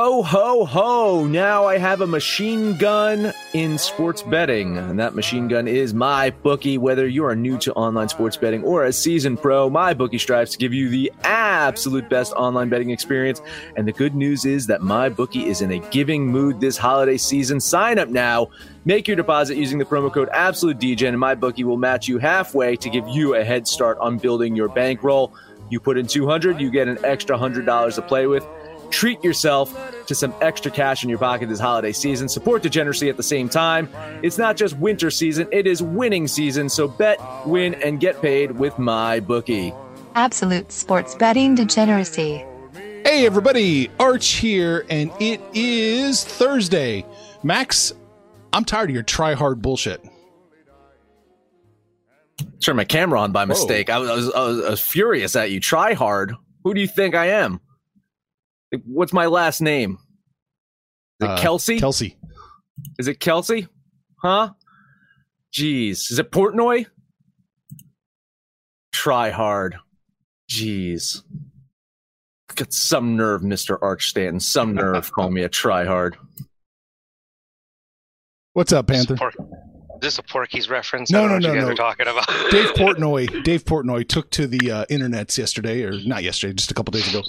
Ho, ho, ho. Now I have a machine gun in sports betting. And that machine gun is my bookie. Whether you are new to online sports betting or a seasoned pro, my bookie strives to give you the absolute best online betting experience. And the good news is that my bookie is in a giving mood this holiday season. Sign up now. Make your deposit using the promo code AbsoluteDJ, and my bookie will match you halfway to give you a head start on building your bankroll. You put in 200, you get an extra $100 to play with. Treat yourself to some extra cash in your pocket this holiday season. Support degeneracy at the same time. It's not just winter season, it is winning season. So bet, win, and get paid with my bookie. Absolute sports betting degeneracy. Hey, everybody, Arch here, and it is Thursday. Max, I'm tired of your try hard bullshit. Turn my camera on by mistake. I was, I, was, I, was, I was furious at you. Try hard. Who do you think I am? What's my last name? Is it Uh, Kelce? Kelce. Is it Kelce? Huh? Jeez. Is it Portnoy? Try hard. Jeez. Got some nerve, Mr. Arch Stanton. Some nerve calling me a try hard. What's up, Panther? Is this a Porky's reference? No, no, no, no. talking about. Dave Portnoy. Dave Portnoy took to the uh, internets yesterday, or not yesterday, just a couple days ago,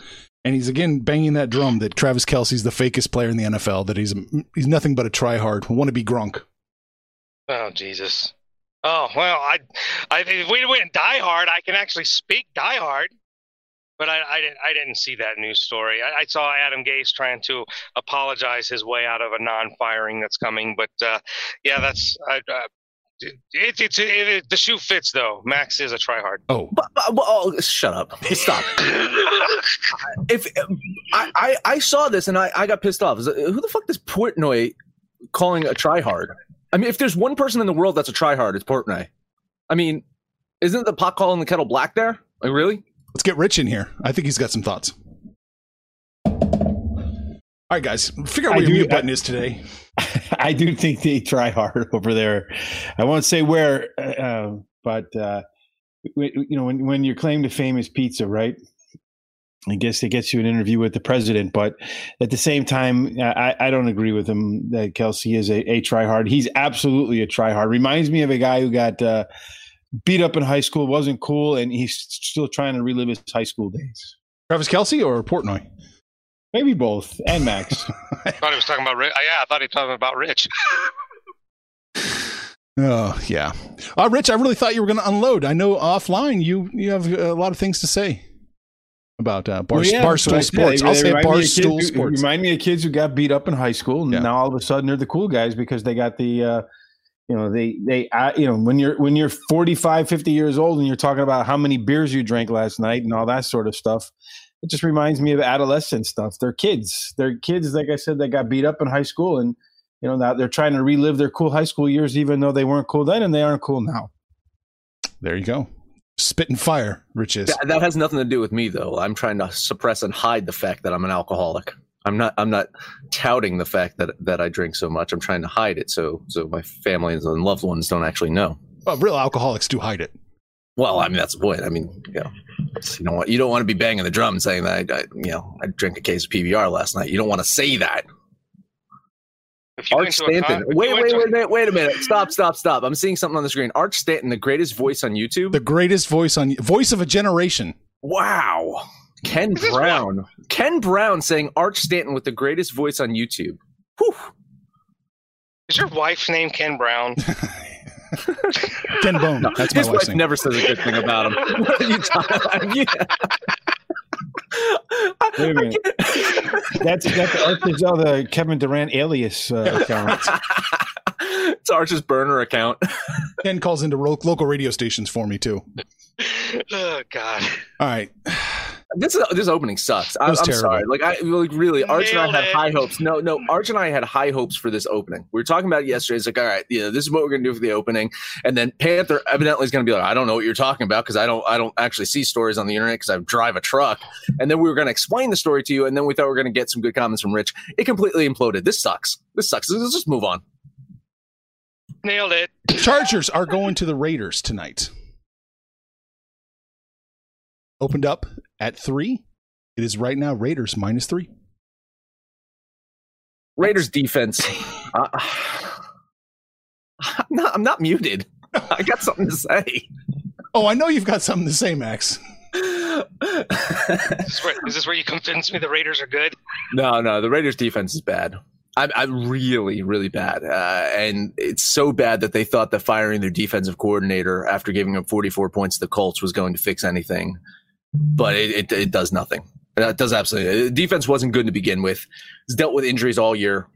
and he's again banging that drum that Travis Kelce's the fakest player in the NFL. That he's he's nothing but a try hard, want to be Gronk. oh Jesus. Oh well, I, I if we went Die Hard, I can actually speak Die Hard. But I, I didn't. I didn't see that news story. I, I saw Adam Gase trying to apologize his way out of a non-firing that's coming. But uh, yeah, that's. I, uh, it, it's it, it, the shoe fits though. Max is a tryhard. Oh, But, but, but- oh, shut up. Stop. if I, I, I saw this and I, I got pissed off. Is it- Who the fuck is Portnoy calling a tryhard? I mean, if there's one person in the world that's a tryhard, it's Portnoy. I mean, isn't the pot calling the kettle black there? Like, really? let's get Rich in here. I think he's got some thoughts. All right, guys, figure out I where your do- mute button is today. I do think they try hard over there. I won't say where, uh, but uh, you know, when when your claim to fame is pizza, right? I guess it gets you an interview with the president, but at the same time, I, I don't agree with him that Kelce is a, a try hard. He's absolutely a try hard. Reminds me of a guy who got uh, beat up in high school, wasn't cool, and he's still trying to relive his high school days. Travis Kelce or Portnoy? Maybe both, and Max. I thought he was talking about. Ri- uh, Yeah, I thought he was talking about Rich. Oh yeah, uh, Rich. I really thought you were going to unload. I know offline you you have a lot of things to say about uh, bar, Well, yeah, barstool but, sports. yeah, I'll say remind me of kids barstool who- sports. Remind me of kids who got beat up in high school, and Yeah. now all of a sudden they're the cool guys because they got the, uh, you know, they they, uh, you know, when you're when you're 45, 50 years old and you're talking about how many beers you drank last night and all that sort of stuff. It just reminds me of adolescent stuff. They're kids. They're kids, like I said, that got beat up in high school, and you know now they're trying to relive their cool high school years, even though they weren't cool then and they aren't cool now. There you go. Spit and fire, Rich is. That, that has nothing to do with me, though. I'm trying to suppress and hide the fact that I'm an alcoholic. I'm not. I'm not touting the fact that that I drink so much. I'm trying to hide it so so my family and loved ones don't actually know. Well, real alcoholics do hide it. Well, I mean that's the point. I mean, you know, you don't want you don't want to be banging the drum saying that I, I you know I drank a case of PBR last night. You don't want to say that. If Arch went to a Stanton. con- Wait, wait, to- wait, wait, wait a minute. Stop, stop, stop. I'm seeing something on the screen. Arch Stanton, the greatest voice on YouTube. The greatest voice on voice of a generation. wow. Ken Is this Brown. Ken Brown saying Arch Stanton with the greatest voice on YouTube. Whew. Is your wife's name Ken Brown? Ken Bone. That's my His wife name. never says a good thing about him. What are you talking yeah. Wait a minute. That's that's that's all the Kevin Durant alias uh, account. it's Arch's burner account. Ken calls into ro- local radio stations for me too. oh God. All right. This is, this opening sucks. I, I'm terrible. sorry. Like I like really, Arch and I had it. high hopes. No, no, Arch and I had high hopes for this opening. We were talking about it yesterday. It's like, all right, yeah, this is what we're gonna do for the opening, and then Panther evidently is gonna be like, I don't know what you're talking about because I don't, I don't actually see stories on the internet because I drive a truck, and then we were gonna explain the story to you, and then we thought we were gonna get some good comments from Rich. It completely imploded. This sucks. This sucks. Let's just move on. Nailed it. Chargers are going to the Raiders tonight. Opened up at three. It is right now Raiders minus three. Raiders defense. Uh, I'm not. I'm not muted. I got something to say. Oh, I know you've got something to say, Max. Is this, where, is this where you convince me the Raiders are good? no, no, the Raiders defense is bad. I'm, I'm really, really bad, uh, and it's so bad that they thought that firing their defensive coordinator after giving up 44 points to the Colts was going to fix anything, but it, it, it does nothing. It does absolutely. The defense wasn't good to begin with. It's dealt with injuries all year,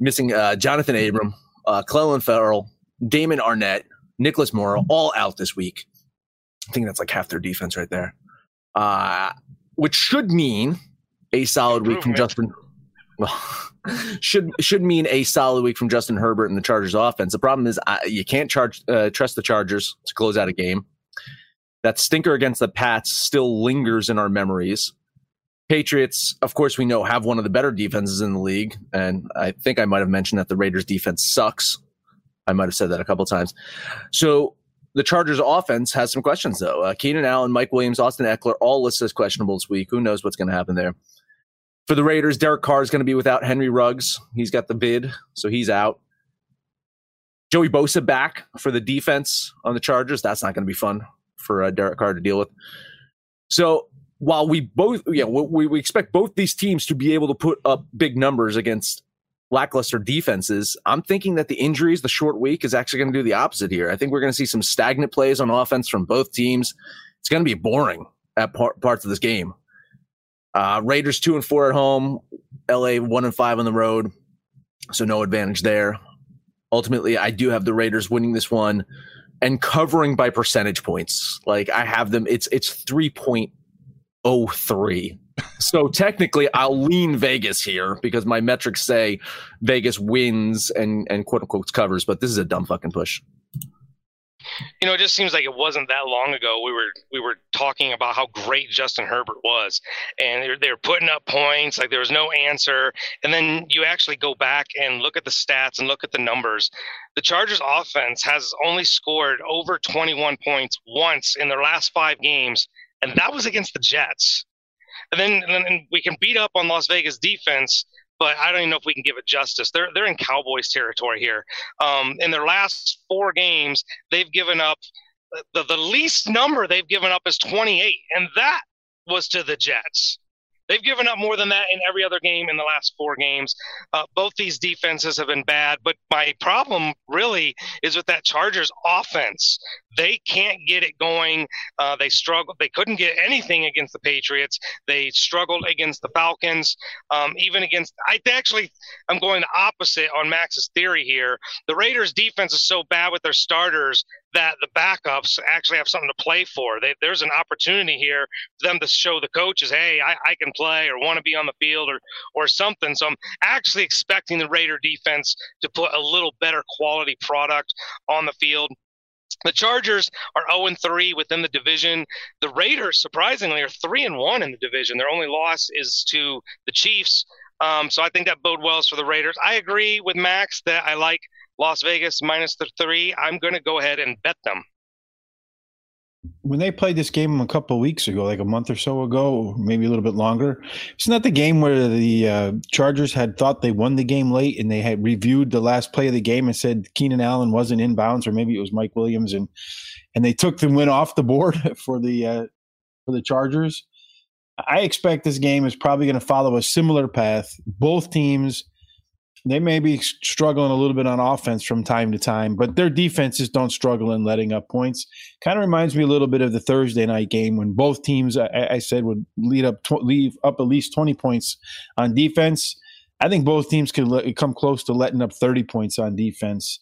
missing uh, Jonathan Abram, uh, Clelin Ferrell, Damon Arnette, Nicholas Morrow, all out this week. I think that's like half their defense right there. Uh, which should mean a solid week from Justin. Well, should should mean a solid week from Justin Herbert and the Chargers offense. The problem is uh, you can't charge uh, trust the Chargers to close out a game. That stinker against the Pats still lingers in our memories. Patriots, of course, we know have one of the better defenses in the league, and I think I might have mentioned that the Raiders' defense sucks. I might have said that a couple times. So the Chargers' offense has some questions, though. Uh, Keenan Allen, Mike Williams, Austin Ekeler, all listed as questionable this week. Who knows what's going to happen there? For the Raiders, Derek Carr is going to be without Henry Ruggs. He's got the bid, so he's out. Joey Bosa back for the defense on the Chargers. That's not going to be fun for uh, Derek Carr to deal with. So while we both, yeah, we, we expect both these teams to be able to put up big numbers against lackluster defenses, I'm thinking that the injuries, the short week, is actually going to do the opposite here. I think we're going to see some stagnant plays on offense from both teams. It's going to be boring at par- parts of this game. Uh, Raiders two and four at home, LA one and five on the road, so no advantage there. Ultimately, I do have the Raiders winning this one and covering by percentage points. Like I have them, it's it's three point oh three. So technically, I'll lean Vegas here because my metrics say Vegas wins and and quote unquote covers. But this is a dumb fucking push. You know, it just seems like it wasn't that long ago we were we were talking about how great Justin Herbert was, and they're they're putting up points like there was no answer, and then you actually go back and look at the stats and look at the numbers. The Chargers offense has only scored over 21 points once in their last five games, and that was against the Jets. And then, and then we can beat up on Las Vegas defense, but I don't even know if we can give it justice. They're they're in Cowboys territory here. Um, in their last four games, they've given up the, the least number they've given up is 28, and that was to the Jets. They've given up more than that in every other game in the last four games. Uh, both these defenses have been bad, but my problem really is with that Chargers offense. They can't get it going. Uh, they struggle. They couldn't get anything against the Patriots. They struggled against the Falcons. Um, even against, I actually, I'm going the opposite on Max's theory here. The Raiders' defense is so bad with their starters that the backups actually have something to play for. They, there's an opportunity here for them to show the coaches, hey, I, I can play or want to be on the field or or something. So I'm actually expecting the Raider defense to put a little better quality product on the field. The Chargers are 0 3 within the division. The Raiders, surprisingly, are 3 and 1 in the division. Their only loss is to the Chiefs. Um, so I think that bode well for the Raiders. I agree with Max that I like Las Vegas minus the three. I'm going to go ahead and bet them. when they played this game a couple weeks ago, like a month or so ago, maybe a little bit longer, isn't that the game where the uh, Chargers had thought they won the game late and they had reviewed the last play of the game and said Keenan Allen wasn't in bounds, or maybe it was Mike Williams, and and they took the win off the board for the uh, for the Chargers. I expect this game is probably going to follow a similar path. Both teams they may be struggling a little bit on offense from time to time, but their defenses don't struggle in letting up points. Kind of reminds me a little bit of the Thursday night game when both teams, I, I said, would lead up tw- leave up at least twenty points on defense. I think both teams could le- come close to letting up thirty points on defense.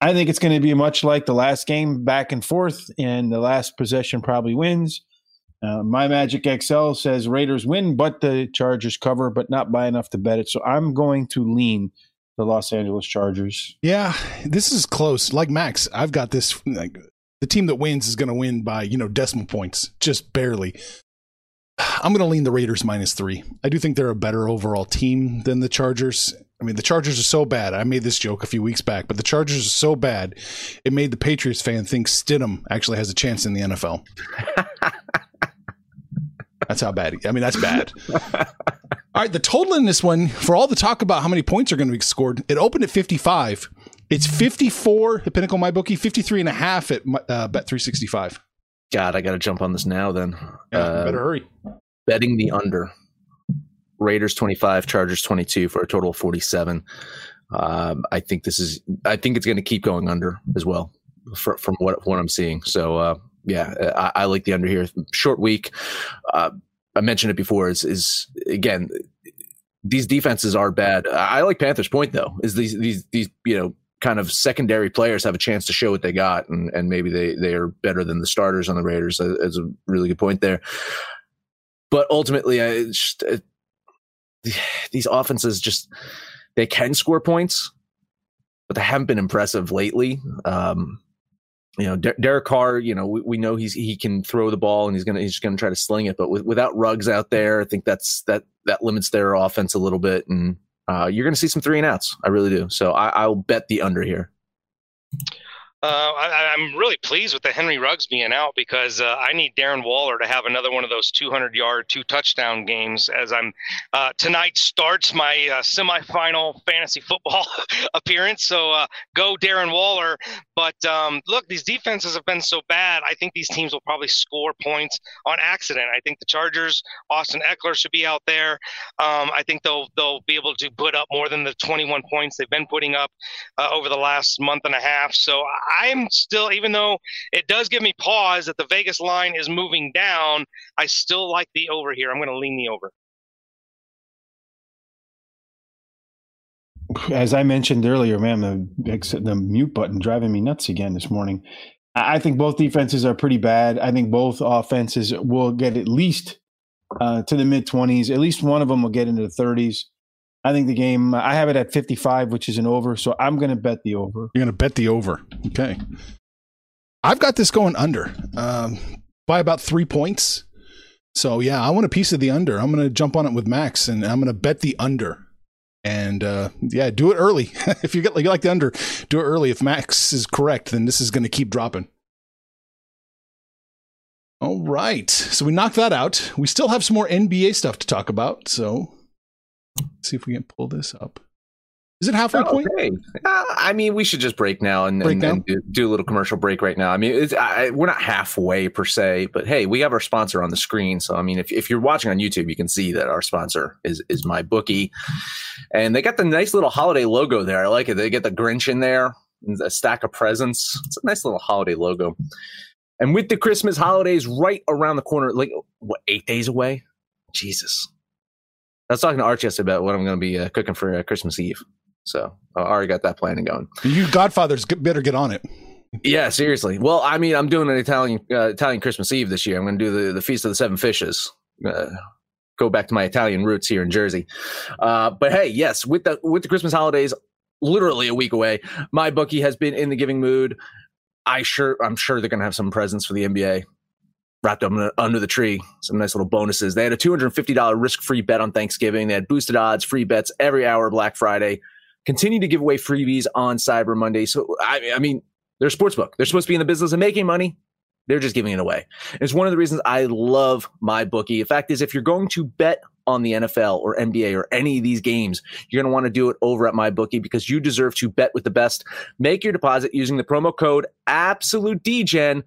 I think it's going to be much like the last game, back and forth, and the last possession probably wins. Uh, My Magic XL says Raiders win, but the Chargers cover, but not by enough to bet it. So I'm going to lean the Los Angeles Chargers. Yeah, this is close. Like Max, I've got this. Like, the team that wins is going to win by you know decimal points, just barely. I'm going to lean the Raiders minus three. I do think they're a better overall team than the Chargers. I mean, the Chargers are so bad. I made this joke a few weeks back, but the Chargers are so bad, it made the Patriots fan think Stidham actually has a chance in the NFL. that's how bad. He, I mean, that's bad. all right, the total in this one, for all the talk about how many points are going to be scored, it opened at 55. It's 54 at Pinnacle MyBookie, 53 and a half at uh, Bet365. God, I got to jump on this now then. Yeah, uh, better hurry. Betting the under. Raiders 25, Chargers 22 for a total of 47. Um, I think this is, I think it's going to keep going under as well for, from what, what I'm seeing. So, uh, yeah, I, I, like the under here. Short week. Uh, I mentioned it before is, is again, these defenses are bad. I like Panthers point though, is these, these, these, you know, kind of secondary players have a chance to show what they got, and, and maybe they, they are better than the starters on the Raiders. That's a really good point there. But ultimately, I just, it, these offenses just they can score points, but they haven't been impressive lately. Um, you know, Der- Derek Carr. You know, we, we, know he's he can throw the ball and he's gonna he's gonna try to sling it, but with, without Ruggs out there, I think that's that that limits their offense a little bit, and uh, you're gonna see some three and outs. I really do. So I, I'll bet the under here. Uh, I, am really pleased with the Henry Ruggs being out because uh, I need Darren Waller to have another one of those 200 yard, two touchdown games as I'm uh, tonight starts my uh, semifinal fantasy football appearance. So uh, go Darren Waller. But um, look, these defenses have been so bad. I think these teams will probably score points on accident. I think the Chargers, Austin Ekeler should be out there. Um, I think they'll they'll be able to put up more than the 21 points they've been putting up over the last month and a half. So I'm still, even though it does give me pause that the Vegas line is moving down, I still like the over here. I'm going to lean the over. As I mentioned earlier, man, the the mute button driving me nuts again this morning. I think both defenses are pretty bad. I think both offenses will get at least uh, to the mid 20s. At least one of them will get into the 30s. I think the game, I have it at 55, which is an over. So I'm going to bet the over. You're going to bet the over. Okay. I've got this going under um, by about three points. So yeah, I want a piece of the under. I'm going to jump on it with Max and I'm going to bet the under. And uh, yeah, do it early. if you get like, you like the under, do it early. If Max is correct, then this is going to keep dropping. All right. So we knocked that out. We still have some more NBA stuff to talk about. So Let's see if we can pull this up. Is it halfway point? Okay. Uh, I mean, we should just break now and, break and, and do, do, a little commercial break right now. I mean, I, we're not halfway per se, but hey, we have our sponsor on the screen. So, I mean, if, if you're watching on YouTube, you can see that our sponsor is is my bookie, and they got the nice little holiday logo there. I like it. They get the Grinch in there, a stack of presents. It's a nice little holiday logo. And with the Christmas holidays right around the corner, like what eight days away? Jesus, I was talking to Arch yesterday about what I'm going to be uh, cooking for uh, Christmas Eve. So I already got that planning going. You Godfathers better get on it. Yeah, seriously. Well, I mean, I'm doing an Italian uh, Italian Christmas Eve this year. I'm going to do the, the Feast of the Seven Fishes. Uh, go back to my Italian roots here in Jersey. Uh, but hey, yes, with the with the Christmas holidays literally a week away, my bookie has been in the giving mood. I sure I'm sure they're going to have some presents for the NBA wrapped up under the tree. Some nice little bonuses. They had a $250 risk free bet on Thanksgiving. They had boosted odds, free bets every hour Black Friday. Continue to give away freebies on Cyber Monday. So, I, I mean, they're a sports book. They're supposed to be in the business of making money. They're just giving it away. It's one of the reasons I love my bookie. The fact is, if you're going to bet on the NFL or NBA or any of these games, you're going to want to do it over at my bookie because you deserve to bet with the best. Make your deposit using the promo code Absolute Degen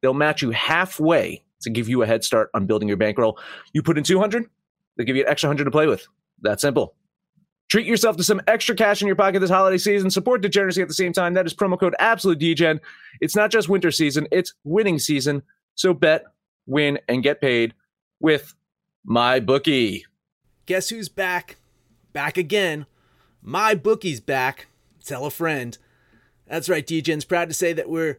They'll match you halfway to give you a head start on building your bankroll. You put in 200, they'll give you an extra 100 to play with. That simple. Treat yourself to some extra cash in your pocket this holiday season. Support degeneracy at the same time. That is promo code Absolute Degen. It's not just winter season, it's winning season. So bet, win, and get paid with my bookie. Guess who's back? Back again. My bookie's back. Tell a friend. That's right, Degen's proud to say that we're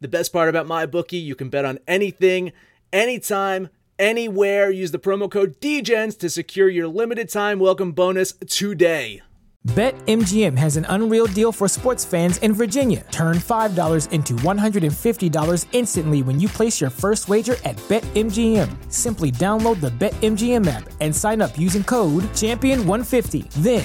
The best part about my bookie, you can bet on anything, anytime, anywhere. Use the promo code DEGENS to secure your limited time welcome bonus today. BetMGM has an unreal deal for sports fans in Virginia. Turn $5 into $150 instantly when you place your first wager at BetMGM. Simply download the BetMGM app and sign up using code Champion150. Then,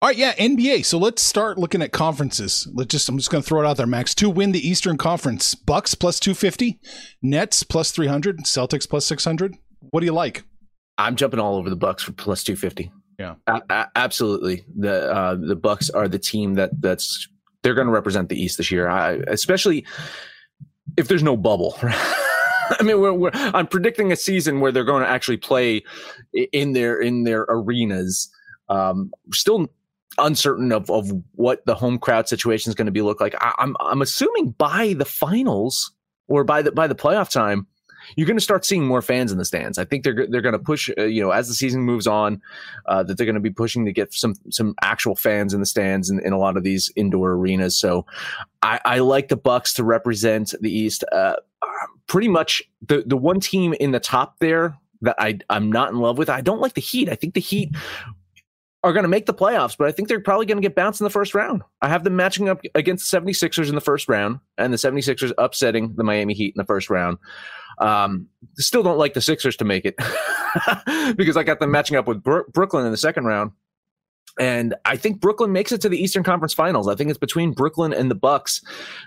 All right, yeah, NBA. So let's start looking at conferences. Let's just I'm just going to throw it out there, Max. To win the Eastern Conference, Bucks plus 250, Nets plus 300, Celtics plus 600. What do you like? I'm jumping all over the Bucks for plus 250. Yeah. A- a- absolutely. The uh, the Bucks are the team that that's they're going to represent the East this year. I, especially if there's no bubble. I mean, we're, we're, I'm predicting a season where they're going to actually play in their in their arenas. Um, still uncertain of, of what the home crowd situation is going to be look like. I, I'm I'm assuming by the finals or by the by the playoff time, you're going to start seeing more fans in the stands. I think they're they're going to push, uh, you know, as the season moves on, uh, that they're going to be pushing to get some some actual fans in the stands in, in a lot of these indoor arenas. So, I, I like the Bucks to represent the East. Uh, pretty much the the one team in the top there that I I'm not in love with. I don't like the Heat. I think the Heat are going to make the playoffs, but I think they're probably going to get bounced in the first round. I have them matching up against the 76ers in the first round and the 76ers upsetting the Miami Heat in the first round. Um, still don't like the Sixers to make it because I got them matching up with Bro- Brooklyn in the second round. And I think Brooklyn makes it to the Eastern Conference Finals. I think it's between Brooklyn and the Bucks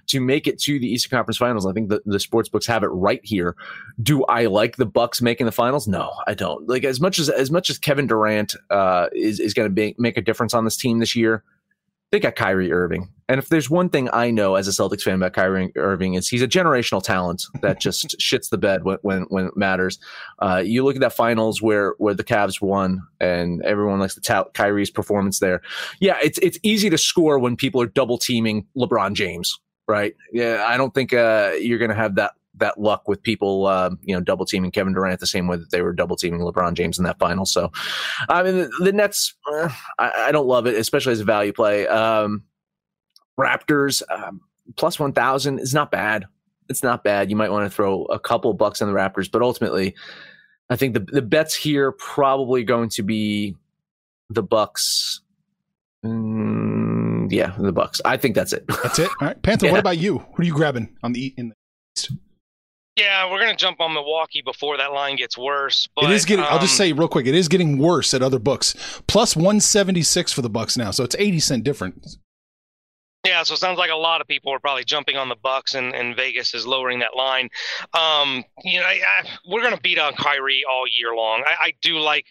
to make it to the Eastern Conference Finals. I think the, the sports books have it right here. Do I like the Bucks making the finals? No, I don't. Like as much as as much as Kevin Durant uh, is is going to make a difference on this team this year they got Kyrie Irving. And if there's one thing I know as a Celtics fan about Kyrie Irving is he's a generational talent that just shits the bed when when, when it matters. Uh, you look at that finals where where the Cavs won, and everyone likes the tout Kyrie's performance there. Yeah, it's it's easy to score when people are double teaming LeBron James, right? Yeah, I don't think uh, you're going to have that that luck with people, uh, you know, double teaming Kevin Durant the same way that they were double teaming LeBron James in that final. So, I mean, the, the Nets, uh, I, I, don't love it, especially as a value play. Um, Raptors um, plus one thousand is not bad. It's not bad. You might want to throw a couple bucks on the Raptors, but ultimately, I think the the bets here probably going to be the Bucks. Mm, yeah, the Bucks. I think that's it. That's it. All right, Panther. Yeah. What about you? Who are you grabbing on the in the East? Yeah, we're gonna jump on Milwaukee before that line gets worse. But, it is getting. Um, I'll just um, say real quick, it is getting worse at other books. Plus one seventy six for the Bucks now, so it's eighty cent difference. Yeah, so it sounds like a lot of people are probably jumping on the Bucks, and, and Vegas is lowering that line. Um, you know, I, I, we're going to beat on Kyrie all year long. I, I do like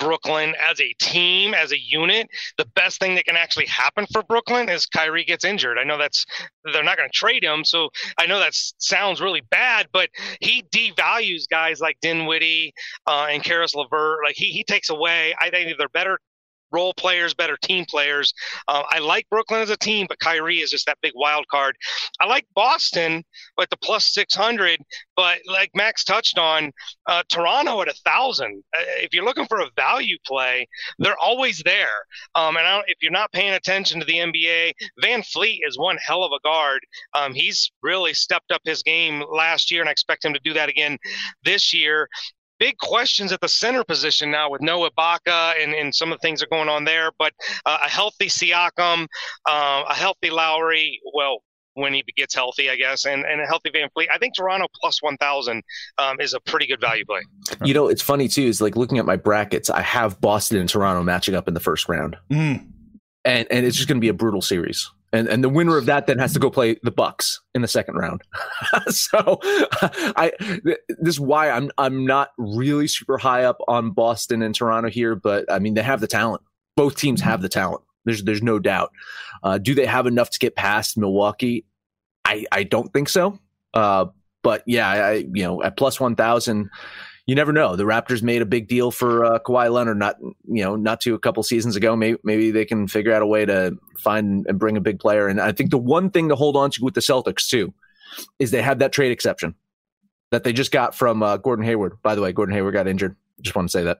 Brooklyn as a team, as a unit. The best thing that can actually happen for Brooklyn is Kyrie gets injured. I know that's they're not going to trade him, so I know that sounds really bad, but he devalues guys like Dinwiddie uh, and Caris LeVert. Like he he takes away. I think they're better role players, better team players. Uh, I like Brooklyn as a team, but Kyrie is just that big wild card. I like Boston but the plus 600, but like Max touched on, uh, Toronto at a thousand. Uh, if you're looking for a value play, they're always there. Um, and if you're not paying attention to the NBA, VanVleet is one hell of a guard. Um, he's really stepped up his game last year, and I expect him to do that again this year big questions at the center position now with no Ibaka and, and some of the things that are going on there. But uh, a healthy Siakam, uh, a healthy Lowry, well, when he gets healthy, I guess, and, and a healthy VanVleet. I think Toronto plus 1,000 um, is a pretty good value play. You know, it's funny too, is like looking at my brackets, I have Boston and Toronto matching up in the first round. Mm. And, and it's just going to be a brutal series and and the winner of that then has to go play the Bucks in the second round. so I this is why I'm I'm not really super high up on Boston and Toronto here, but I mean they have the talent. Both teams have the talent. There's there's no doubt. Uh, do they have enough to get past Milwaukee? I I don't think so. Uh, but yeah, I you know at plus one thousand you never know. The Raptors made a big deal for uh, Kawhi Leonard not you know not to a couple seasons ago. Maybe maybe they can figure out a way to find and bring a big player. And I think the one thing to hold on to with the Celtics too is they have that trade exception that they just got from uh, Gordon Hayward. By the way, Gordon Hayward got injured. Just want to say that.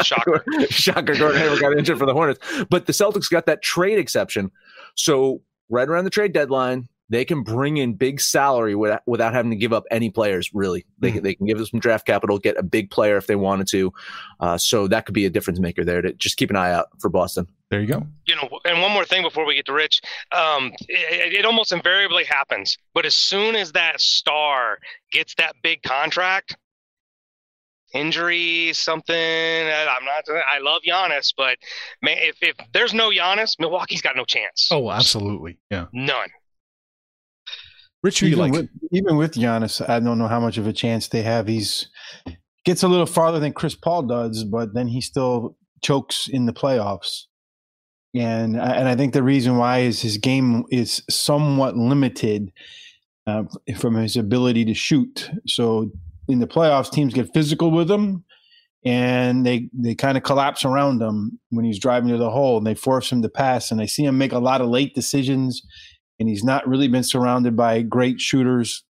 Shocker. Shocker. Gordon Hayward got injured for the Hornets. But the Celtics got that trade exception. So right around the trade deadline, they can bring in big salary without, without having to give up any players. Really, they mm-hmm. they can give them some draft capital, get a big player if they wanted to. Uh, so that could be a difference maker there. To just keep an eye out for Boston. There you go. You know, and one more thing before we get to Rich, um, it, it almost invariably happens. But as soon as that star gets that big contract, injury, something. I'm not. I love Giannis, but man, if if there's no Giannis, Milwaukee's got no chance. Oh, absolutely, yeah, none. Rich, who you like? With, even with Giannis, I don't know how much of a chance they have. He's gets a little farther than Chris Paul does, but then he still chokes in the playoffs. And and I think the reason why is his game is somewhat limited uh, from his ability to shoot. So in the playoffs, teams get physical with him, and they they kind of collapse around him when he's driving to the hole, and they force him to pass. And I see him make a lot of late decisions and he's not really been surrounded by great shooters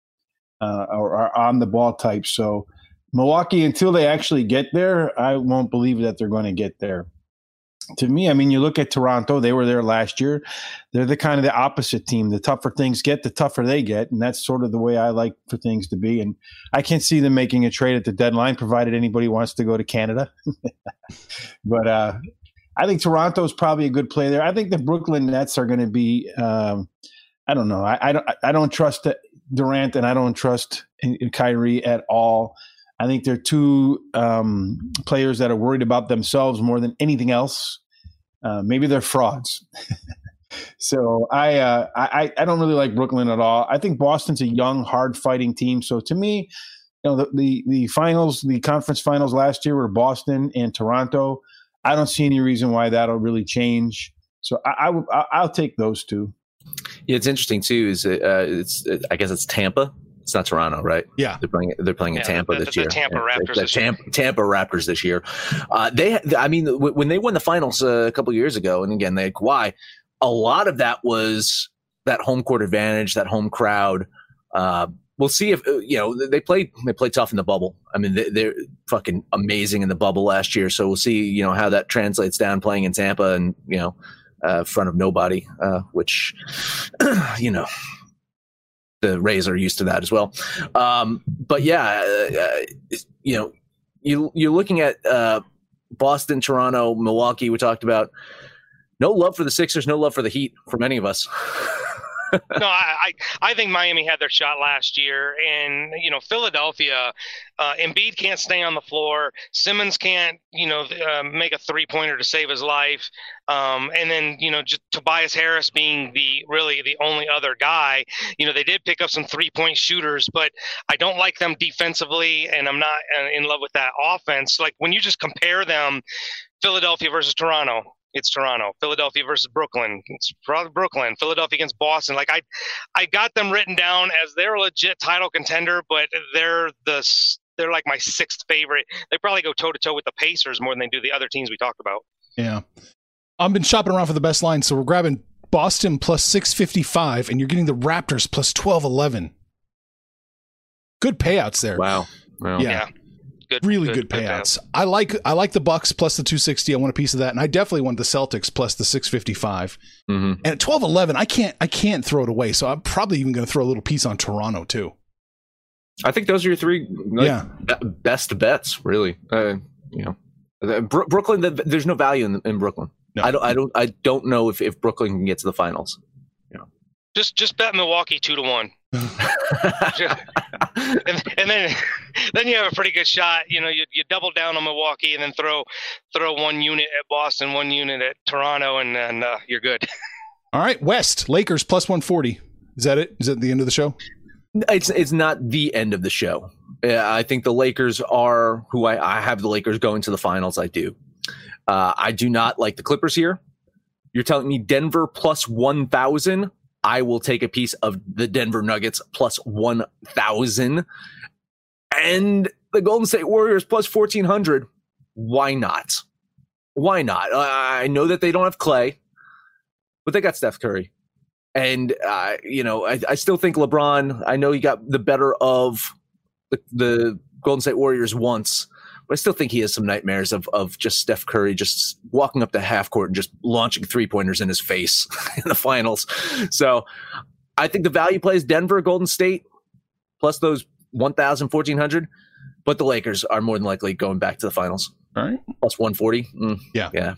uh, or, or, on the ball types. So Milwaukee, until they actually get there, I won't believe that they're going to get there. To me, I mean, you look at Toronto; they were there last year. They're the kind of the opposite team. The tougher things get, the tougher they get, and that's sort of the way I like for things to be. And I can't see them making a trade at the deadline, provided anybody wants to go to Canada. but uh, I think Toronto is probably a good play there. I think the Brooklyn Nets are going to be. Um, I don't know. I, I don't. I don't trust Durant, and I don't trust Kyrie at all. I think they're two um, players that are worried about themselves more than anything else. Uh, maybe they're frauds. so I, uh, I I don't really like Brooklyn at all. I think Boston's a young, hard fighting team. So to me, you know, the, the the finals, the conference finals last year were Boston and Toronto. I don't see any reason why that'll really change. So I, I I'll take those two. Yeah, it's interesting too. Is it, uh, it's it, I guess it's Tampa. It's not Toronto, right? Yeah, they're playing. They're playing yeah, in Tampa the, this the year. Tampa Raptors. The, the Tampa, year. Tampa Raptors this year. Uh, they, I mean, when they won the finals uh, a couple years ago, and again they had Kawhi. A lot of that was that home court advantage, that home crowd. Uh, we'll see if uh, you know they play. They play tough in the bubble. I mean, they, they're fucking amazing in the bubble last year. So we'll see. You know how that translates down playing in Tampa, and you know uh, front of nobody, uh, which, you know, the Rays are used to that as well. Um, but yeah, uh, uh, you know, you, you're looking at uh, Boston, Toronto, Milwaukee. We talked about no love for the Sixers, no love for the Heat from any of us. no, I, I, think Miami had their shot last year, and you know Philadelphia, uh, Embiid can't stay on the floor. Simmons can't, you know, uh, make a three pointer to save his life. Um, and then you know just Tobias Harris being the really the only other guy. You know they did pick up some three point shooters, but I don't like them defensively, and I'm not uh, in love with that offense. Like when you just compare them, Philadelphia versus Toronto, it's Toronto. Philadelphia versus Brooklyn, it's Brooklyn. Philadelphia against Boston. Like I, I got them written down as they're a legit title contender, but they're the they're like my sixth favorite. They probably go toe to toe with the Pacers more than they do the other teams we talked about. Yeah, I've been shopping around for the best line, so we're grabbing Boston plus six fifty five, and you're getting the Raptors plus twelve eleven. Good payouts there. Wow. wow. Yeah. yeah. Good, really good, good payouts. I like I like the Bucks plus the 260. I want a piece of that, and I definitely want the Celtics plus the 655. Mm-hmm. And at 12 11, I can't I can't throw it away. So I'm probably even going to throw a little piece on Toronto too. I think those are your three like, yeah. best bets, really. Uh, you know, Brooklyn. There's no value in, in Brooklyn. No. I don't. I don't. I don't know if, if Brooklyn can get to the finals. You know, just just bet Milwaukee two to one. and, and, then then you have a pretty good shot. You know, you, you double down on Milwaukee and then throw throw one unit at Boston, one unit at Toronto, and then uh, you're good. All right, West Lakers plus one forty. Is that it? Is that the end of the show? It's it's not the end of the show. I think the Lakers are who I, I have the Lakers going to the finals. I do. Uh, I do not like the Clippers here. You're telling me Denver plus one thousand I will take a piece of the Denver Nuggets plus 1,000 and the Golden State Warriors plus 1,400. Why not? Why not? I know that they don't have Clay, but they got Steph Curry. And, uh, you know, I, I, still think LeBron, I know he got the better of the, the Golden State Warriors once, but I still think he has some nightmares of of just Steph Curry just walking up the half court and just launching three pointers in his face in the finals. So I think the value plays Denver, Golden State, plus those 1,000, 1,400. But the Lakers are more than likely going back to the finals. All right. Plus 140. Mm, yeah. Yeah.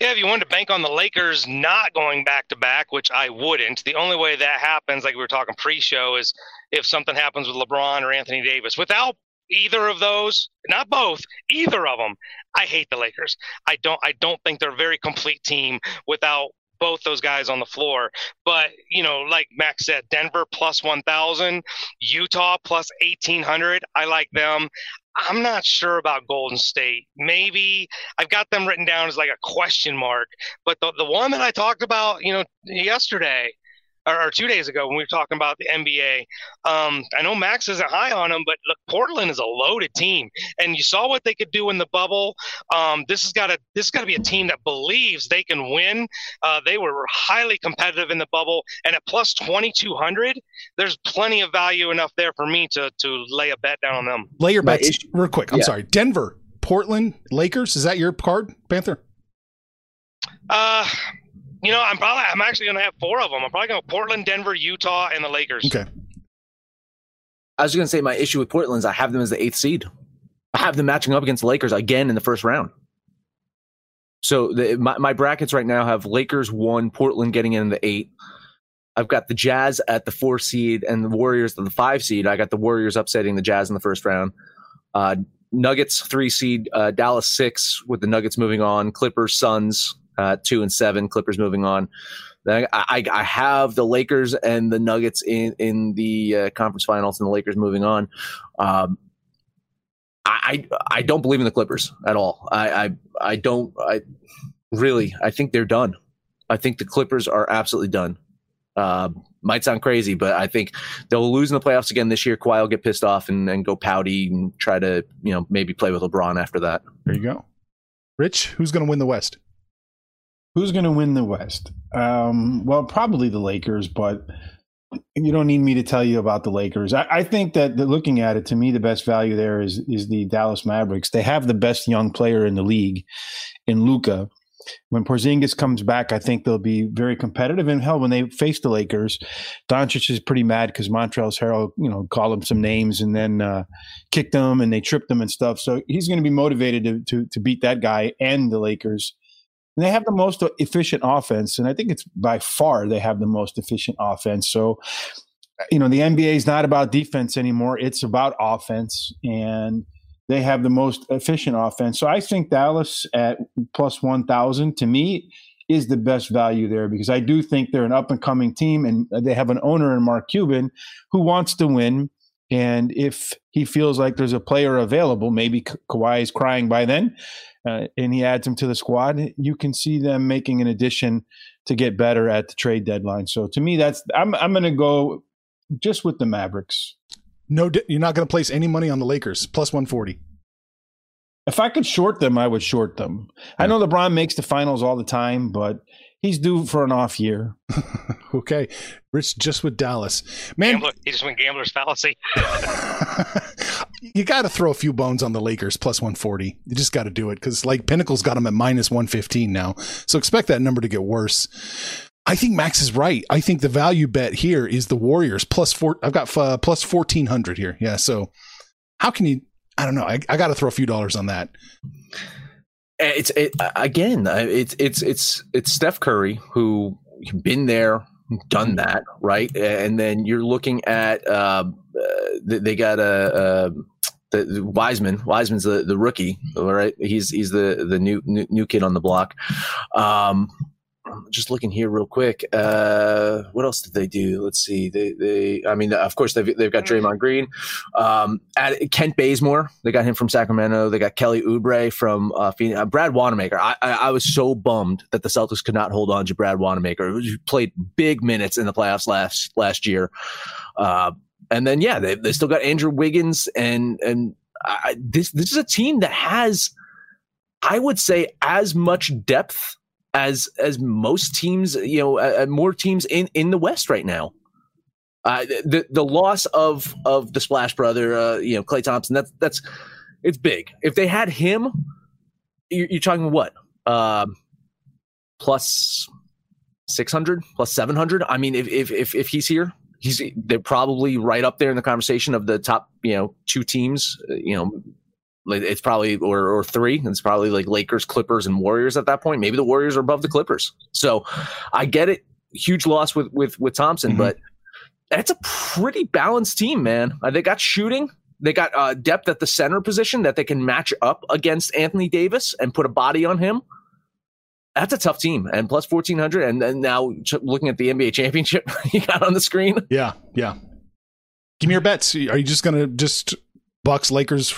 Yeah, if you wanted to bank on the Lakers not going back to back, which I wouldn't, the only way that happens, like we were talking pre show, is if something happens with LeBron or Anthony Davis. Without either of those, not both, either of them, I hate the Lakers. I don't I don't think they're a very complete team without both those guys on the floor. But, you know, like Max said, Denver plus 1,000, Utah plus 1,800. I like them. I'm not sure about Golden State. Maybe I've got them written down as like a question mark. But the, the one that I talked about, you know, yesterday, or, or, two days ago when we were talking about the NBA. Um, I know Max isn't high on them, but look, Portland is a loaded team, and you saw what they could do in the bubble. Um, this has got to this has got to be a team that believes they can win. Uh, they were highly competitive in the bubble, and at plus twenty two hundred, there's plenty of value enough there for me to to lay a bet down on them. Lay your bets real quick. I'm yeah. sorry, Denver, Portland, Lakers. Is that your card, Panther? Uh, you know, I'm probably I'm actually going to have four of them. I'm probably going to Portland, Denver, Utah, and the Lakers. Okay. I was going to say my issue with Portland is I have them as the eighth seed. I have them matching up against the Lakers again in the first round. So the, my, my brackets right now have Lakers one, Portland getting in the eight. I've got the Jazz at the four seed and the Warriors at the five seed. I got the Warriors upsetting the Jazz in the first round. Uh, Nuggets three seed, uh, Dallas six with the Nuggets moving on. Clippers, Suns uh, two and seven. Clippers moving on. I, I, I, have the Lakers and the Nuggets in in the uh, conference finals, and the Lakers moving on. Um, I I don't believe in the Clippers at all. I I, I don't. I really. I think they're done. I think the Clippers are absolutely done. Uh, might sound crazy, but I think they'll lose in the playoffs again this year. Kawhi will get pissed off and, and go pouty and try to, you know, maybe play with LeBron after that. There you go. Rich, who's going to win the West? Who's going to win the West? Um, well, probably the Lakers, but you don't need me to tell you about the Lakers. I, I think that looking at it, to me, the best value there is is the Dallas Mavericks. They have the best young player in the league, in Luka. When Porzingis comes back, I think they'll be very competitive. And hell, when they face the Lakers, Doncic is pretty mad because Montrezl Harrell, you know, called him some names and then uh, kicked them and they tripped him and stuff. So he's going to be motivated to, to to beat that guy and the Lakers And they have the most efficient offense, and I think it's by far they have the most efficient offense. So, you know, the NBA is not about defense anymore; it's about offense, and they have the most efficient offense. So, I think Dallas at plus one thousand to me is the best value there because I do think they're an up and coming team, and they have an owner in Mark Cuban who wants to win. And if he feels like there's a player available, maybe Ka- Kawhi is crying by then, uh, and he adds him to the squad, you can see them making an addition to get better at the trade deadline. So to me, that's I'm I'm going to go just with the Mavericks. No, you're not going to place any money on the Lakers plus 140. If I could short them, I would short them. I know LeBron makes the finals all the time, but he's due for an off year. okay, Rich, just with Dallas, man. Gambler, he just went gambler's fallacy. you got to throw a few bones on the Lakers plus 140. You just got to do it because like Pinnacle's got them at minus 115 now. So expect that number to get worse. I think Max is right. I think the value bet here is the Warriors plus four. I've got uh, plus 1400 here. Yeah. So how can you? I don't know. I, I got to throw a few dollars on that. It's it, again. It's it's it's it's Steph Curry who been there, done that, right? And then you're looking at uh, uh, they they got a. The, the Wiseman, Wiseman's the, the rookie, right? He's he's the the new new, new kid on the block. Um, just looking here real quick. Uh, what else did they do? Let's see. They, they, I mean, of course they've they've got Draymond Green, um, at Kent Bazemore. They got him from Sacramento. They got Kelly Oubre from uh, Phoenix. Uh, Brad Wanamaker. I, I, I was so bummed that the Celtics could not hold on to Brad Wanamaker. He played big minutes in the playoffs last last year. Uh, and then yeah, they they still got Andrew Wiggins and and I, this this is a team that has, I would say, as much depth as as most teams, you know, uh, more teams in in the West right now. Uh, the the loss of of the Splash Brother, uh, you know, Klay Thompson. That's that's it's big. If they had him, you're, you're talking what? Um, plus six hundred, plus seven hundred. I mean, if if if if he's here, he's they're probably right up there in the conversation of the top, you know, two teams. uh, You know, like, it's probably or or three. It's probably like Lakers, Clippers, and Warriors at that point. Maybe the Warriors are above the Clippers. So I get it. Huge loss with with with Thompson, Mhm. but that's a pretty balanced team, man. Uh, they got shooting. They got uh, depth at the center position that they can match up against Anthony Davis and put a body on him. That's a tough team. And plus 1400. And then now ch- looking at the NBA championship you got on the screen. Yeah, yeah. Give me your bets. Are you just gonna just Bucks Lakers?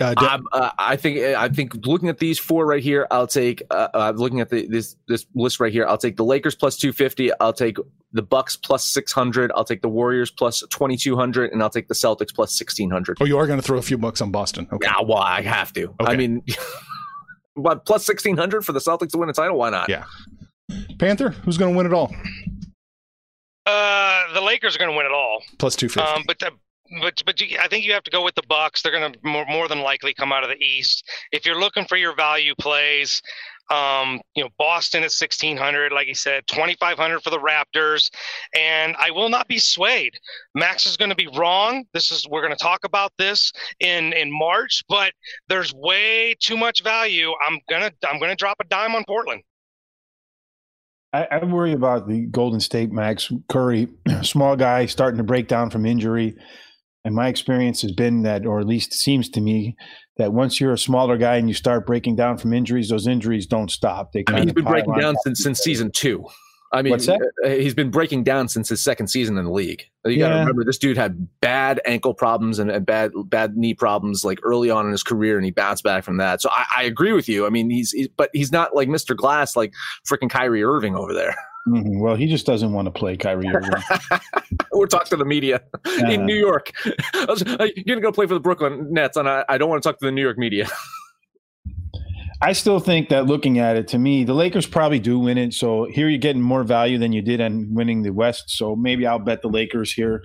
Uh, de- uh, I think I think looking at these four right here, I'll take. Uh, uh, looking at the, this this list right here, I'll take the Lakers plus two fifty. I'll take the Bucks plus six hundred. I'll take the Warriors plus twenty two hundred, and I'll take the Celtics plus sixteen hundred. oh, you are gonna throw a few bucks on Boston. Okay. Yeah, well, I have to. I mean, what plus sixteen hundred for the Celtics to win a title? Why not? Yeah. Panther, who's gonna win it all? Uh, the Lakers are going to win it all. Plus two fifty. Um, but the, but but you, I think you have to go with the Bucks. They're going to more, more than likely come out of the East. If you're looking for your value plays, um, you know Boston is 1600, like you said, 2500 for the Raptors, and I will not be swayed. Max is going to be wrong. This is we're going to talk about this in in March, but there's way too much value. I'm gonna I'm gonna drop a dime on Portland. I, I worry about the Golden State Max Curry, small guy starting to break down from injury. And my experience has been that, or at least seems to me, that once you're a smaller guy and you start breaking down from injuries, those injuries don't stop. They I mean, he's of been breaking down since since season two. I mean, What's that? uh, he's been breaking down since his second season in the league. You got to remember, this dude had bad ankle problems and, and bad bad knee problems like early on in his career, and he bounced back from that. So I, I agree with you. I mean, he's, he's but he's not like Mr. Glass, like freaking Kyrie Irving over there. Mhm. Well, he just doesn't want to play Kyrie Irving. We're talking to the media Uh, in New York. Was, you're gonna go play for the Brooklyn Nets, and I, I don't want to talk to the New York media. I still think that looking at it, to me, the Lakers probably do win it. So here you're getting more value than you did on winning the West. So maybe I'll bet the Lakers here.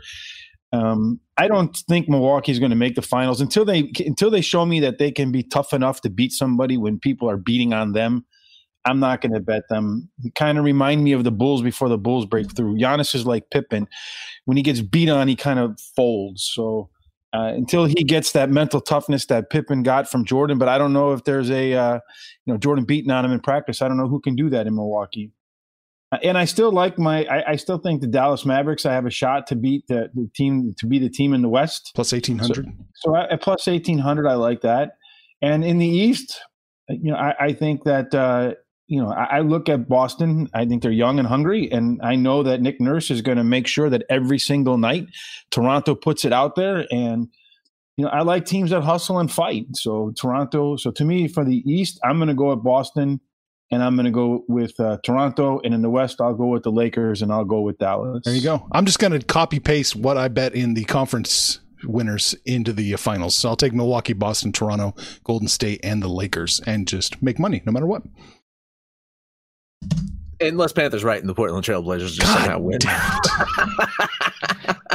Um, I don't think Milwaukee's going to make the finals until they until they show me that they can be tough enough to beat somebody when people are beating on them. I'm not going to bet them. Kind of remind me of the Bulls before the Bulls break through. Giannis is like Pippen. When he gets beat on, he kind of folds. So uh, until he gets that mental toughness that Pippen got from Jordan. But I don't know if there's a uh, you know Jordan beating on him in practice. I don't know who can do that in Milwaukee. Uh, and I still like my. I, I, still think the Dallas Mavericks. I have a shot to beat the, the team to be the team in the West plus eighteen hundred. So, so at plus eighteen hundred, I like that. And in the East, you know, I, I think that uh, you know, I, I, look at Boston. I think they're young and hungry, and I know that Nick Nurse is going to make sure that every single night Toronto puts it out there. And you know, I like teams that hustle and fight. So Toronto. So to me, for the East, I'm going to go with Boston, and I'm going to go with uh, Toronto. And in the West, I'll go with the Lakers, and I'll go with Dallas. There you go. I'm just going to copy paste what I bet in the conference winners into the finals. So I'll take Milwaukee, Boston, Toronto, Golden State, and the Lakers, and just make money no matter what. Unless Panthers right and the Portland Trailblazers just God somehow win.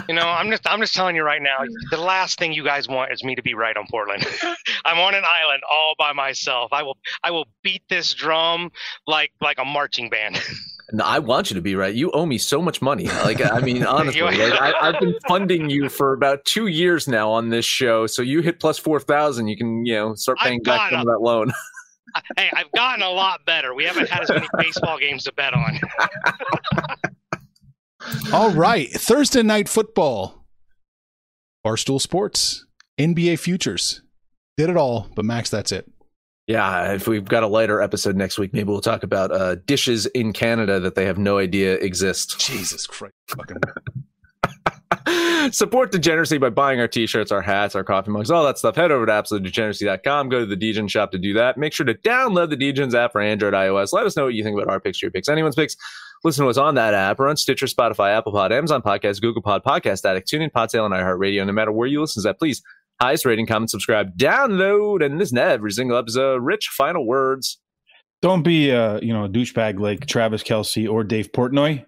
you know, I'm just I'm just telling you right now, the last thing you guys want is me to be right on Portland. I'm on an island all by myself. I will I will beat this drum like like a marching band. No, I want you to be right. You owe me so much money. Like, I mean, honestly, like, I, have been funding you for about two years now on this show. So you hit plus four thousand, you can, you know, start paying back some of that loan. Hey, I've gotten a lot better. We haven't had as many baseball games to bet on. All right, Thursday night football, Barstool Sports, NBA futures, did it all. But Max, that's it. Yeah, if we've got a lighter episode next week, maybe we'll talk about uh, dishes in Canada that they have no idea exist. Jesus Christ, fucking. Support Degeneracy by buying our t-shirts, our hats, our coffee mugs, all that stuff. Head over to absolutedegeneracy.com. Go to the Degen shop to do that. Make sure to download the Degens app for Android, iOS. Let us know what you think about our picks, your picks, anyone's picks. Listen to us on that app or on Stitcher, Spotify, Apple Pod, Amazon Podcast, Google Pod, Podcast Addict, TuneIn, Podtail, and iHeartRadio. No matter where you listen to that, please highest rating, comment, subscribe, download, and listen to every single episode. Rich, final words don't be a you know a douchebag like Travis Kelce or Dave Portnoy.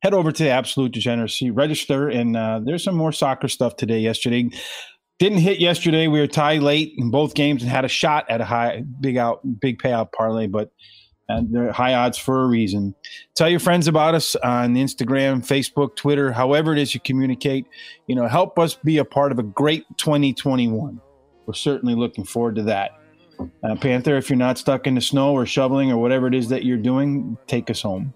Head over to Absolute Degeneracy, register, and uh, there's some more soccer stuff today. Yesterday didn't hit yesterday. We were tied late in both games and had a shot at a high big out big payout parlay, but uh, they're high odds for a reason. Tell your friends about us on Instagram, Facebook, Twitter, however it is you communicate. You know, help us be a part of a great 2021. We're certainly looking forward to that. Uh, Panther, if you're not stuck in the snow or shoveling or whatever it is that you're doing, take us home.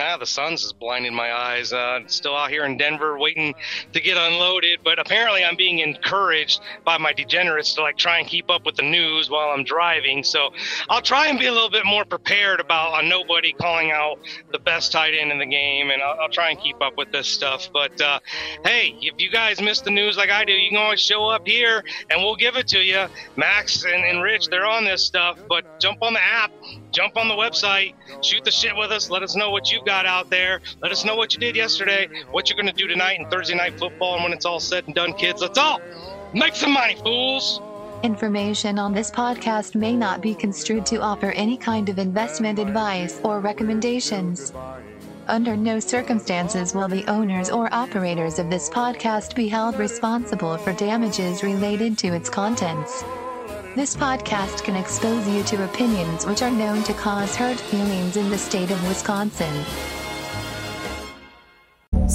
Ah, the sun's is blinding my eyes. Uh, still out here in Denver waiting to get unloaded, but apparently I'm being encouraged by my degenerates to like try and keep up with the news while I'm driving. So I'll try and be a little bit more prepared about a nobody calling out the best tight end in the game, and I'll, I'll try and keep up with this stuff. But uh, hey, if you guys miss the news like I do, you can always show up here and we'll give it to you. Max and, and Rich, they're on this stuff, but jump on the app, jump on the website, shoot the shit with us, let us know what you've got out there. Let us know what you did yesterday, what you're going to do tonight in Thursday night football, and when it's all said and done, kids, let's all make some money, fools. Information on this podcast may not be construed to offer any kind of investment advice or recommendations. Under no circumstances will the owners or operators of this podcast be held responsible for damages related to its contents. This podcast can expose you to opinions which are known to cause hurt feelings in the state of Wisconsin.